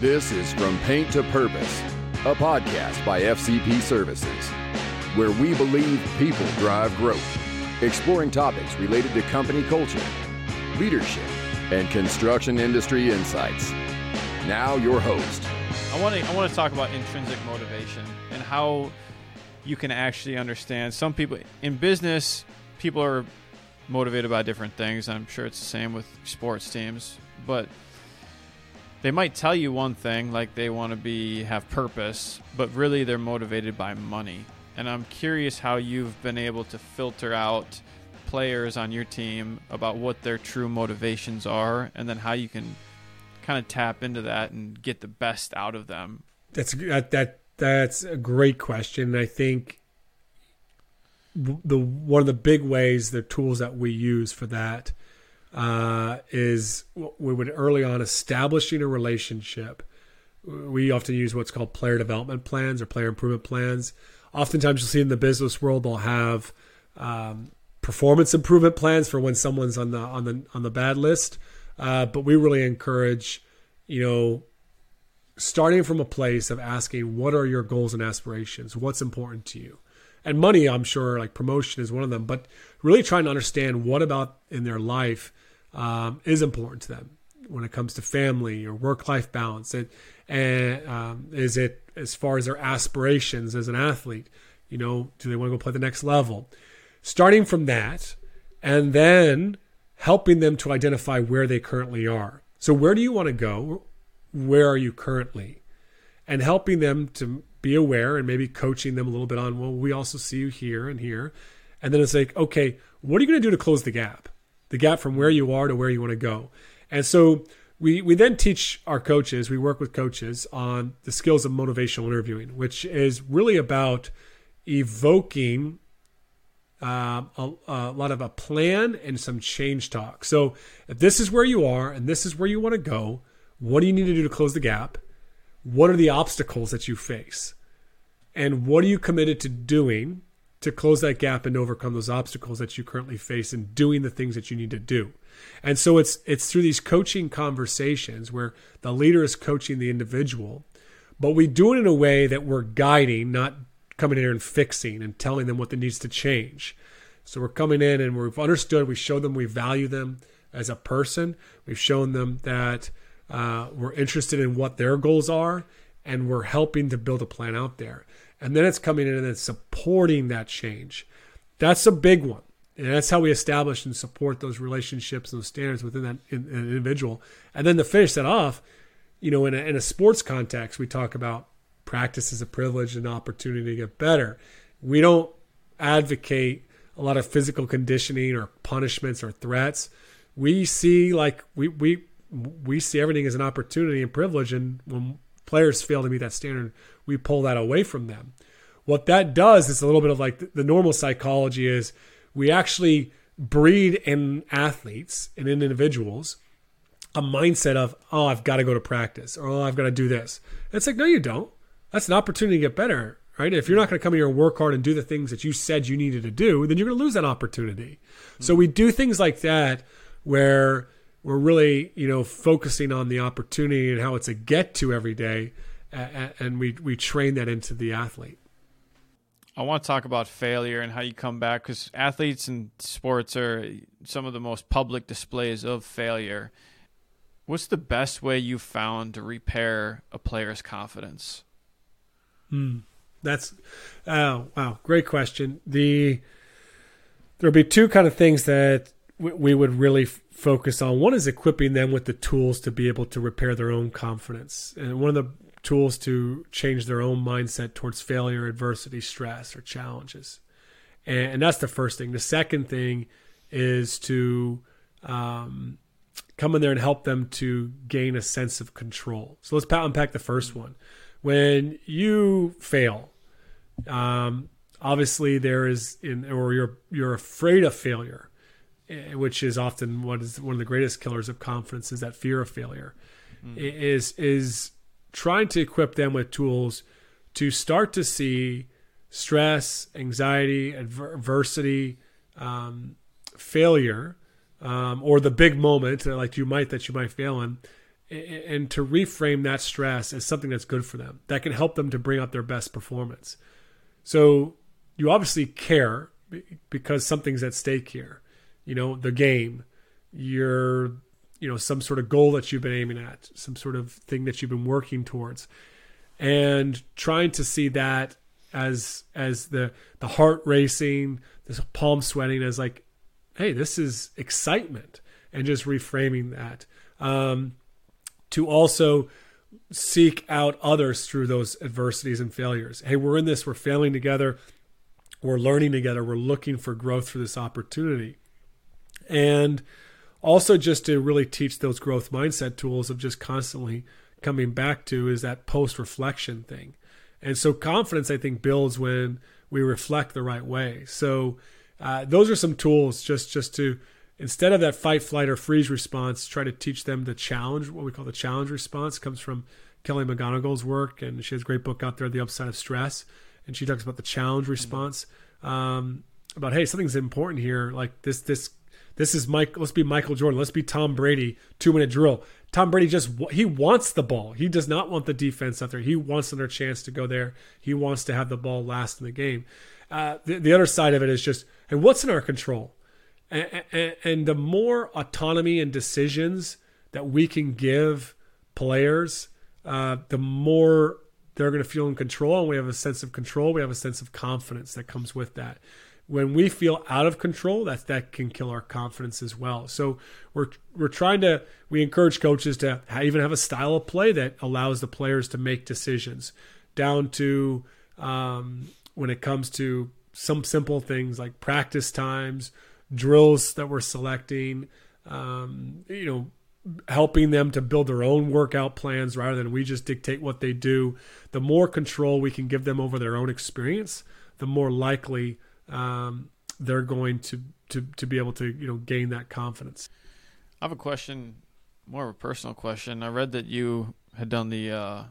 This is From Paint to Purpose, a podcast by FCP Services, where we believe people drive growth, exploring topics related to company culture, leadership, and construction industry insights. Now, your host. I want to I want to talk about intrinsic motivation and how you can actually understand some people in business people are motivated by different things. I'm sure it's the same with sports teams, but they might tell you one thing like they want to be have purpose, but really they're motivated by money. And I'm curious how you've been able to filter out players on your team about what their true motivations are and then how you can kind of tap into that and get the best out of them. That's that, that that's a great question. I think the one of the big ways, the tools that we use for that uh, is we would early on establishing a relationship. We often use what's called player development plans or player improvement plans. Oftentimes, you'll see in the business world they'll have um, performance improvement plans for when someone's on the on the on the bad list. Uh, but we really encourage, you know, starting from a place of asking, what are your goals and aspirations? What's important to you? and money i'm sure like promotion is one of them but really trying to understand what about in their life um, is important to them when it comes to family or work-life balance. And, and um, is it as far as their aspirations as an athlete you know do they want to go play the next level? Starting from that and then helping them to identify where they currently are. So where do you want to go? Where are you currently? And helping them to be aware and maybe coaching them a little bit on, well, we also see you here and here. And then it's like, okay, what are you going to do to close the gap? The gap from where you are to where you want to go. And so we, we then teach our coaches, we work with coaches on the skills of motivational interviewing, which is really about evoking uh, a, a, lot of a plan and some change talk. So if this is where you are and this is where you want to go, what do you need to do to close the gap? What are the obstacles that you face? And what are you committed to doing to close that gap and overcome those obstacles that you currently face and doing the things that you need to do? And so it's it's through these coaching conversations where the leader is coaching the individual, but we do it in a way that we're guiding, not coming in here and fixing and telling them what needs to change. So we're coming in and we've understood, we show them we value them as a person. We've shown them that uh, we're interested in what their goals are, and we're helping to build a plan out there. And then it's coming in and it's supporting that change. That's a big one. And that's how we establish and support those relationships and those standards within that individual. And then to finish that off, you know, in a, in a sports context, we talk about practice as a privilege and opportunity to get better. We don't advocate a lot of physical conditioning or punishments or threats. We see like we we we see everything as an opportunity and privilege. And when players fail to meet that standard, we pull that away from them. What that does is a little bit of like the normal psychology is we actually breed in athletes and in individuals a mindset of, oh, I've got to go to practice or oh, I've got to do this. And it's like, no, you don't. That's an opportunity to get better, right? If you're not going to come here and work hard and do the things that you said you needed to do, then you're going to lose that opportunity. Mm-hmm. So we do things like that where we're really you know focusing on the opportunity and how it's a get to every day and we we train that into the athlete I want to talk about failure and how you come back because athletes and sports are some of the most public displays of failure. What's the best way you found to repair a player's confidence? Hmm. That's oh wow, great question. The there'll be two kind of things that we would really focus on. One is equipping them with the tools to be able to repair their own confidence. And one of the tools to change their own mindset towards failure, adversity, stress, or challenges. And, and that's the first thing. The second thing is to um, come in there and help them to gain a sense of control. So let's unpack the first one. When you fail, um, obviously there is in or you're you're afraid of failure which is often what is one of the greatest killers of confidence is that fear of failure. Mm. is is trying to equip them with tools to start to see stress anxiety adversity um, failure um, or the big moment like you might that you might fail in and to reframe that stress as something that's good for them that can help them to bring out their best performance. So you obviously care because something's at stake here you know the game your you know some sort of goal that you've been aiming at some sort of thing that you've been working towards and trying to see that as as the the heart racing this palm sweating as like hey this is excitement and just reframing that um, to also seek out others through those adversities and failures. Hey, we're in this, we're failing together, we're learning together, we're looking for growth for this opportunity. And also just to really teach those growth mindset tools of just constantly coming back to is that post reflection thing. And so confidence, I think, builds when we reflect the right way. So uh, those are some tools just just to instead of that fight, flight, or freeze response, try to teach them the challenge, what we call the challenge response, comes from Kelly McGonigal's work, and she has a great book out there, The Upside of Stress, and she talks about the challenge response. Um, about hey, something's important here. Like this, this, this is Mike. Let's be Michael Jordan. Let's be Tom Brady. Two minute drill. Tom Brady just he wants the ball. He does not want the defense out there. He wants another chance to go there. He wants to have the ball last in the game. Uh, the, the other side of it is just hey, what's in our control? And, and, the more autonomy and decisions that we can give players, uh, the more they're going to feel in control. And we have a sense of control. We have a sense of confidence that comes with that. When we feel out of control, that that can kill our confidence as well. So we're we're trying to we encourage coaches to even have a style of play that allows the players to make decisions, down to um, when it comes to some simple things like practice times drills that we're selecting, um, you know, helping them to build their own workout plans rather than we just dictate what they do. The more control we can give them over their own experience, the more likely um, they're going to, to to be able to you know gain that confidence. I have a question, more of a personal question. I read that you had done the uh,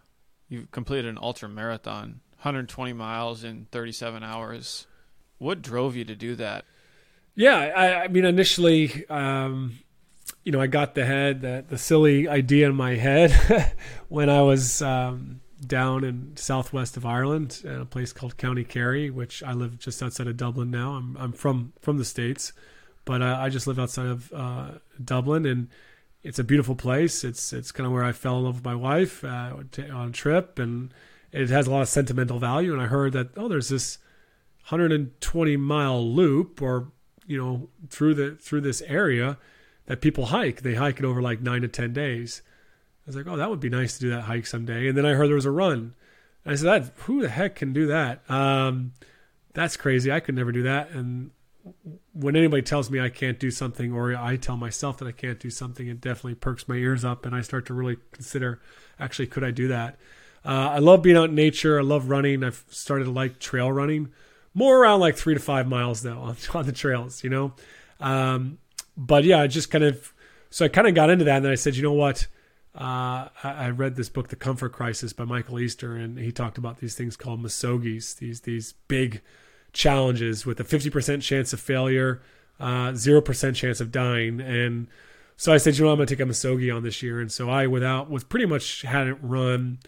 you completed an ultra marathon, 120 miles in 37 hours. What drove you to do that? Yeah, I, I mean, initially, um, you know, I got the head, the, the silly idea in my head when I was um, down in southwest of Ireland a place called County Kerry, which I live just outside of Dublin now. I'm, I'm from from the states, but uh, I just live outside of uh, Dublin, and it's a beautiful place. It's it's kind of where I fell in love with my wife uh, on a trip, and it has a lot of sentimental value. And I heard that oh, there's this 120 mile loop or you know through the through this area that people hike. They hike it over like nine to ten days. I was like, oh, that would be nice to do that hike someday. And then I heard there was a run. And I said, that who the heck can do that? Um, that's crazy. I could never do that. And when anybody tells me I can't do something, or I tell myself that I can't do something, it definitely perks my ears up, and I start to really consider, actually, could I do that? Uh, I love being out in nature. I love running. I've started to like trail running more around like three to five miles though on, on the trails, you know. Um, but yeah, I just kind of so I kind of got into that, and then I said, you know what? Uh, I, read this book, The Comfort Crisis, by Michael Easter, and he talked about these things called misogis, these these big challenges with a fifty percent chance of failure, uh, zero uh, percent chance of dying, and so I said, you know, I'm going to take a misogi on this year, and so I, without, was pretty much hadn't run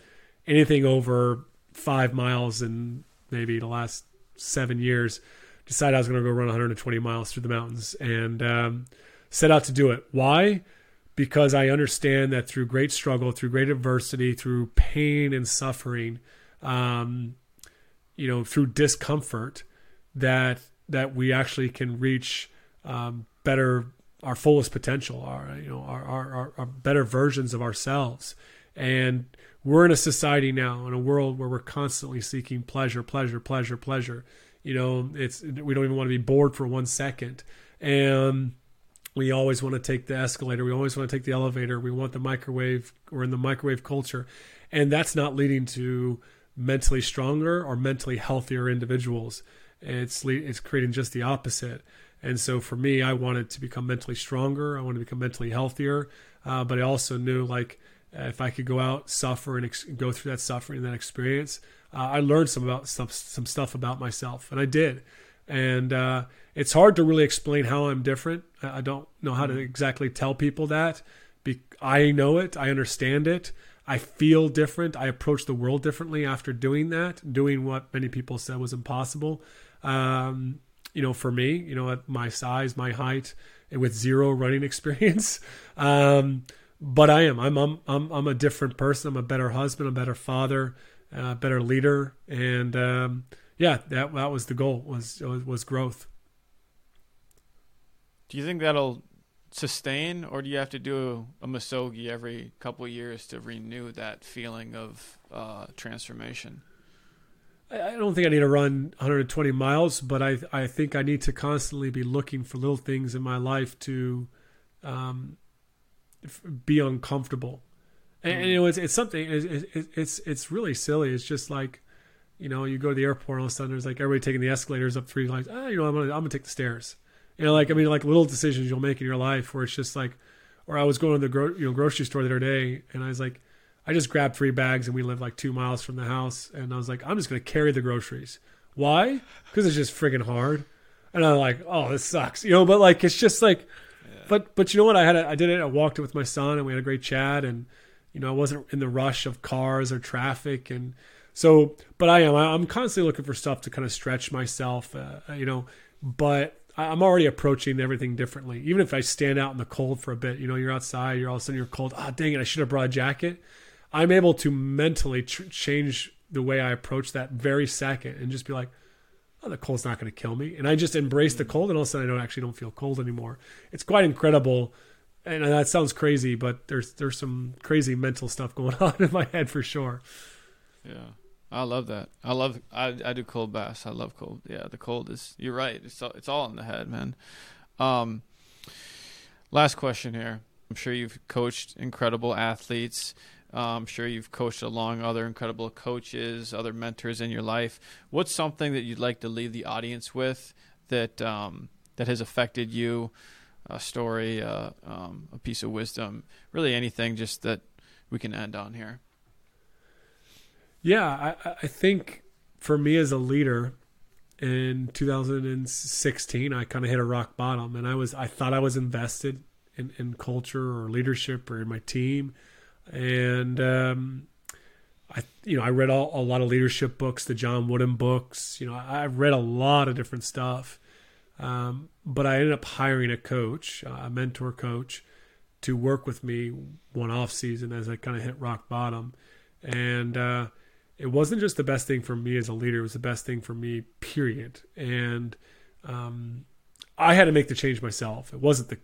anything over five miles in maybe the last seven years, decided I was going to go run 120 miles through the mountains and um, set out to do it. Why? Because I understand that through great struggle, through great adversity, through pain and suffering, um, you know, through discomfort, that that we actually can reach um, better our fullest potential, our you know our, our, our better versions of ourselves, and we're in a society now in a world where we're constantly seeking pleasure pleasure pleasure pleasure. You know it's we don't even want to be bored for one second. And we always want to take the escalator we always want to take the elevator we want the microwave we're in the microwave culture. And that's not leading to mentally stronger or mentally healthier individuals. It's it's creating just the opposite. And so for me i wanted to become mentally stronger i wanted to become mentally healthier. Uh, but i also knew like if I could go out, suffer, and ex- go through that suffering and that experience, uh, I learned some about stuff, some stuff about myself, and I did. And uh, it's hard to really explain how I'm different. I don't know how to mm-hmm. exactly tell people that Be- I know it. I understand it. I feel different. I approach the world differently after doing that, doing what many people said was impossible. Um, you know, for me, you know, at my size, my height, and with zero running experience. Um, but I am. I'm, I'm. I'm. I'm a different person. I'm a better husband. A better father. A better leader. And um, yeah, that that was the goal. Was was growth. Do you think that'll sustain, or do you have to do a misogi every couple years to renew that feeling of uh, transformation? I don't think I need to run 120 miles, but I I think I need to constantly be looking for little things in my life to um, be uncomfortable. And, and, you know, it's it's something. It's, it's it's really silly. It's just like, you know, you go to the airport all of a sudden there's like everybody taking the escalators up three flights. Ah, you know, I'm gonna I'm gonna take the stairs. You know, like I mean, like little decisions you'll make in your life where it's just like, or I was going to the gro- you know grocery store the other day and I was like, I just grabbed three bags and we live like two miles from the house and I was like, I'm just gonna carry the groceries. Why? Because it's just friggin' hard. And I'm like, oh, this sucks, you know. But like, it's just like, yeah. but but you know what? I had a, I did it. I walked it with my son and we had a great chat and you know I wasn't in the rush of cars or traffic and so. But I am. I'm constantly looking for stuff to kind of stretch myself, uh, you know. But I'm already approaching everything differently. Even if I stand out in the cold for a bit, you know, you're outside, you're all of a sudden you're cold. Ah, oh, dang it, I should have brought a jacket. I'm able to mentally tr- change the way I approach that very second and just be like, oh, the cold's not going to kill me. And I just embrace the cold, and all of a sudden I don't actually don't feel cold anymore. It's quite incredible. And that sounds crazy, but there's there's some crazy mental stuff going on in my head for sure. Yeah. I love that. I love. I I do cold baths. I love cold. Yeah, the cold is. You're right. It's all, it's all in the head, man. Um. Last question here. I'm sure you've coached incredible athletes. Uh, I'm sure you've coached along other incredible coaches, other mentors in your life. What's something that you'd like to leave the audience with that um, that has affected you? A story, uh, um, a piece of wisdom, really anything, just that we can end on here. Yeah, I, I think for me as a leader in 2016, I kind of hit a rock bottom, and I was I thought I was invested in, in culture or leadership or in my team, and um, I you know I read all, a lot of leadership books, the John Wooden books. You know, I, have read a lot of different stuff, um, but I ended up hiring a coach, a mentor coach, to work with me one off season as I kind of hit rock bottom, and. Uh, it wasn't just the best thing for me as a leader; it was the best thing for me, period. And um, I had to make the change myself. It wasn't the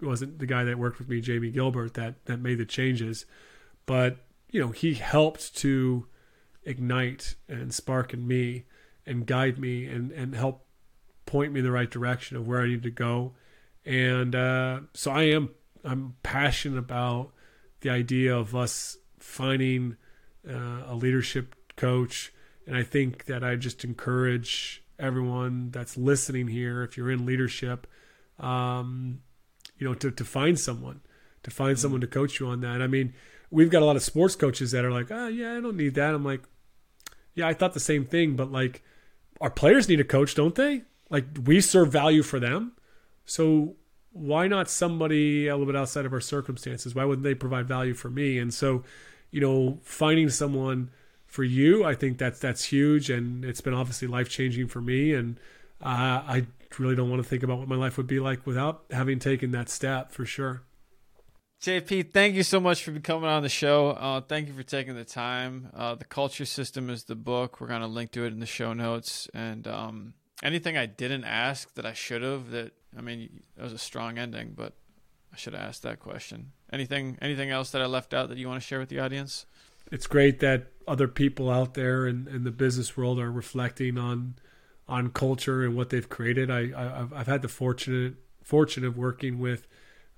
it wasn't the guy that worked with me, Jamie Gilbert, that that made the changes, but you know he helped to ignite and spark in me and guide me and and help point me in the right direction of where I need to go. And uh, so I am I'm passionate about the idea of us finding uh, a leadership coach. And I think that I just encourage everyone that's listening here, if you're in leadership, um, you know, to, to find someone, to find someone to coach you on that. I mean, we've got a lot of sports coaches that are like, oh, yeah, I don't need that. I'm like, yeah, I thought the same thing, but like, our players need a coach, don't they? Like, we serve value for them. So why not somebody a little bit outside of our circumstances? Why wouldn't they provide value for me? And so, you know, finding someone – for you, I think that's that's huge, and it's been obviously life changing for me. And uh, I really don't want to think about what my life would be like without having taken that step for sure. JP, thank you so much for coming on the show. Uh, thank you for taking the time. Uh, the Culture System is the book. We're going to link to it in the show notes. And um, anything I didn't ask that I should have, that, I mean, it was a strong ending, but I should have asked that question. Anything, anything else that I left out that you want to share with the audience? it's great that other people out there in, in the business world are reflecting on on culture and what they've created. I, I have had the fortunate fortune of working with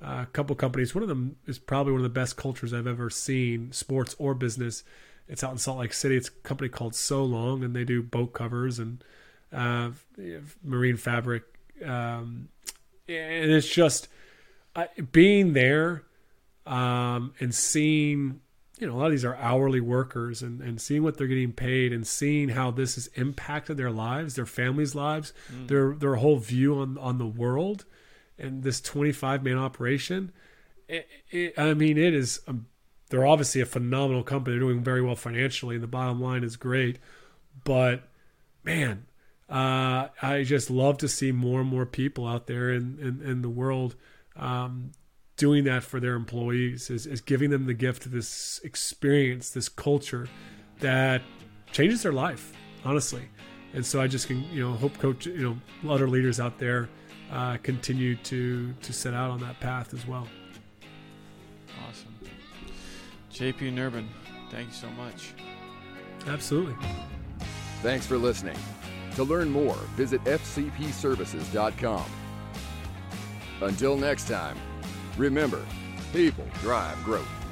a couple companies. One of them is probably one of the best cultures I've ever seen, sports or business. It's out in Salt Lake City. It's a company called So Long, and they do boat covers and uh, marine fabric. Um, and it's just uh, being there um, and seeing you know, a lot of these are hourly workers and, and seeing what they're getting paid and seeing how this has impacted their lives, their families' lives, mm. their their whole view on, on the world and this 25 man operation. it, it, I mean, it is. Um, they're obviously a phenomenal company. They're doing very well financially, and the bottom line is great. But man, uh, I just love to see more and more people out there in in, in the world um, doing that for their employees. Is, is giving them the gift of this experience, this culture that changes their life, honestly. And so I just can you know hope coach you know other leaders out there uh, continue to to set out on that path as well. Awesome. JP Nerbun, thank you so much. Absolutely. Thanks for listening. To learn more, visit fcpservices.com. Until next time, remember, people drive growth.